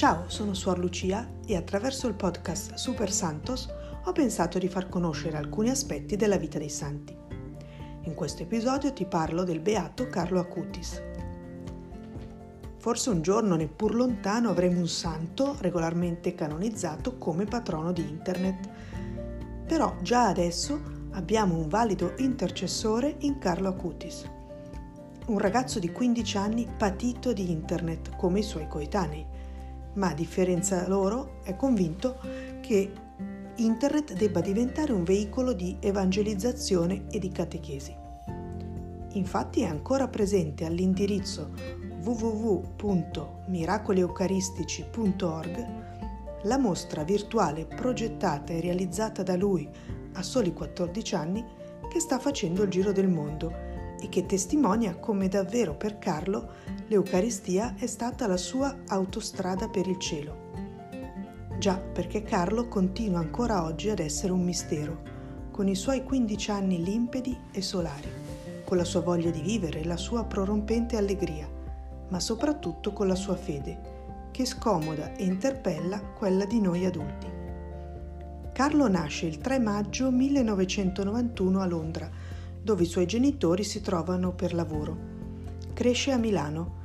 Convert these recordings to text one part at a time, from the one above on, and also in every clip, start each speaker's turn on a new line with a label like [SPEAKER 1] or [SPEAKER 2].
[SPEAKER 1] Ciao, sono Suor Lucia e attraverso il podcast Super Santos ho pensato di far conoscere alcuni aspetti della vita dei santi. In questo episodio ti parlo del beato Carlo Acutis. Forse un giorno, neppur lontano, avremo un santo regolarmente canonizzato come patrono di Internet. Però già adesso abbiamo un valido intercessore in Carlo Acutis. Un ragazzo di 15 anni patito di Internet come i suoi coetanei ma a differenza loro è convinto che Internet debba diventare un veicolo di evangelizzazione e di catechesi. Infatti è ancora presente all'indirizzo www.miracolieucaristici.org la mostra virtuale progettata e realizzata da lui a soli 14 anni che sta facendo il giro del mondo e che testimonia come davvero per Carlo l'Eucaristia è stata la sua autostrada per il cielo. Già perché Carlo continua ancora oggi ad essere un mistero, con i suoi 15 anni limpidi e solari, con la sua voglia di vivere, la sua prorompente allegria, ma soprattutto con la sua fede, che scomoda e interpella quella di noi adulti. Carlo nasce il 3 maggio 1991 a Londra, dove i suoi genitori si trovano per lavoro. Cresce a Milano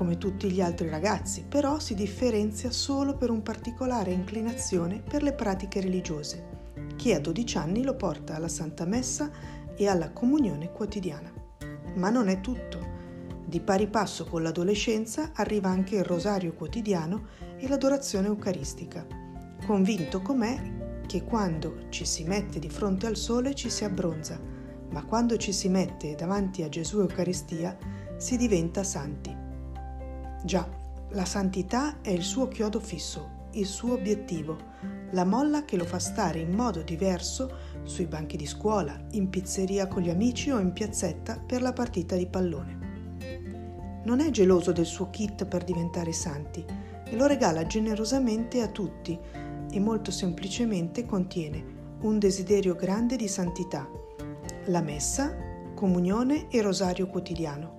[SPEAKER 1] come tutti gli altri ragazzi, però si differenzia solo per un particolare inclinazione per le pratiche religiose, che a 12 anni lo porta alla Santa Messa e alla comunione quotidiana. Ma non è tutto. Di pari passo con l'adolescenza arriva anche il rosario quotidiano e l'adorazione eucaristica, convinto com'è che quando ci si mette di fronte al sole ci si abbronza, ma quando ci si mette davanti a Gesù Eucaristia si diventa santi. Già, la santità è il suo chiodo fisso, il suo obiettivo, la molla che lo fa stare in modo diverso sui banchi di scuola, in pizzeria con gli amici o in piazzetta per la partita di pallone. Non è geloso del suo kit per diventare santi e lo regala generosamente a tutti e molto semplicemente contiene un desiderio grande di santità la messa, comunione e rosario quotidiano,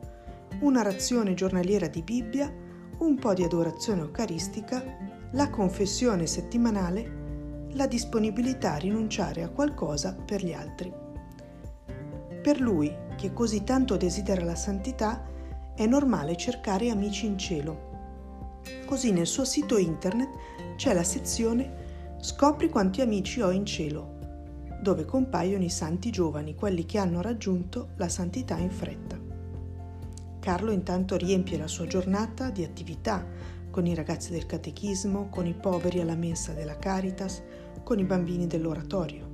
[SPEAKER 1] una razione giornaliera di Bibbia, un po' di adorazione eucaristica, la confessione settimanale, la disponibilità a rinunciare a qualcosa per gli altri. Per lui, che così tanto desidera la santità, è normale cercare amici in cielo. Così nel suo sito internet c'è la sezione Scopri quanti amici ho in cielo dove compaiono i santi giovani, quelli che hanno raggiunto la santità in fretta. Carlo intanto riempie la sua giornata di attività con i ragazzi del catechismo, con i poveri alla mensa della Caritas, con i bambini dell'oratorio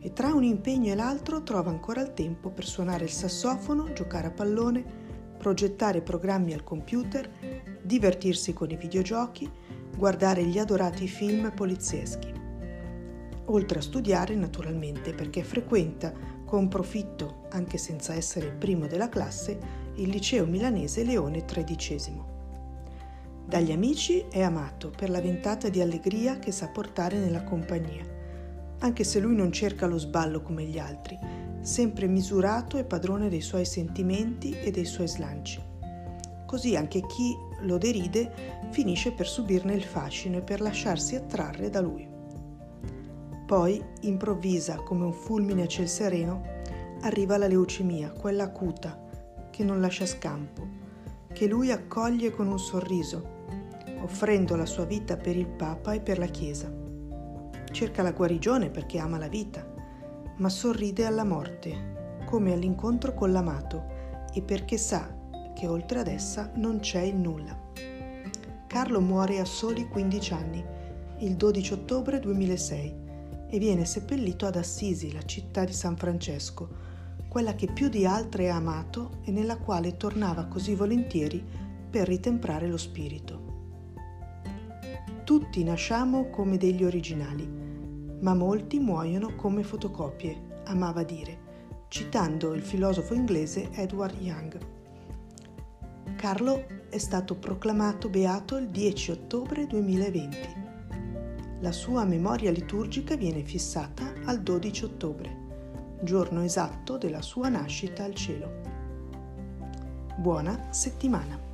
[SPEAKER 1] e tra un impegno e l'altro trova ancora il tempo per suonare il sassofono, giocare a pallone, progettare programmi al computer, divertirsi con i videogiochi, guardare gli adorati film polizieschi oltre a studiare naturalmente perché frequenta con profitto, anche senza essere il primo della classe, il liceo milanese Leone XIII. Dagli amici è amato per la ventata di allegria che sa portare nella compagnia, anche se lui non cerca lo sballo come gli altri, sempre misurato e padrone dei suoi sentimenti e dei suoi slanci. Così anche chi lo deride finisce per subirne il fascino e per lasciarsi attrarre da lui. Poi, improvvisa come un fulmine a ciel sereno, arriva la leucemia, quella acuta, che non lascia scampo, che lui accoglie con un sorriso, offrendo la sua vita per il Papa e per la Chiesa. Cerca la guarigione perché ama la vita, ma sorride alla morte, come all'incontro con l'amato, e perché sa che oltre ad essa non c'è il nulla. Carlo muore a soli 15 anni, il 12 ottobre 2006 e viene seppellito ad Assisi, la città di San Francesco, quella che più di altre ha amato e nella quale tornava così volentieri per ritemprare lo spirito. Tutti nasciamo come degli originali, ma molti muoiono come fotocopie, amava dire, citando il filosofo inglese Edward Young. Carlo è stato proclamato beato il 10 ottobre 2020 la sua memoria liturgica viene fissata al 12 ottobre, giorno esatto della sua nascita al cielo. Buona settimana!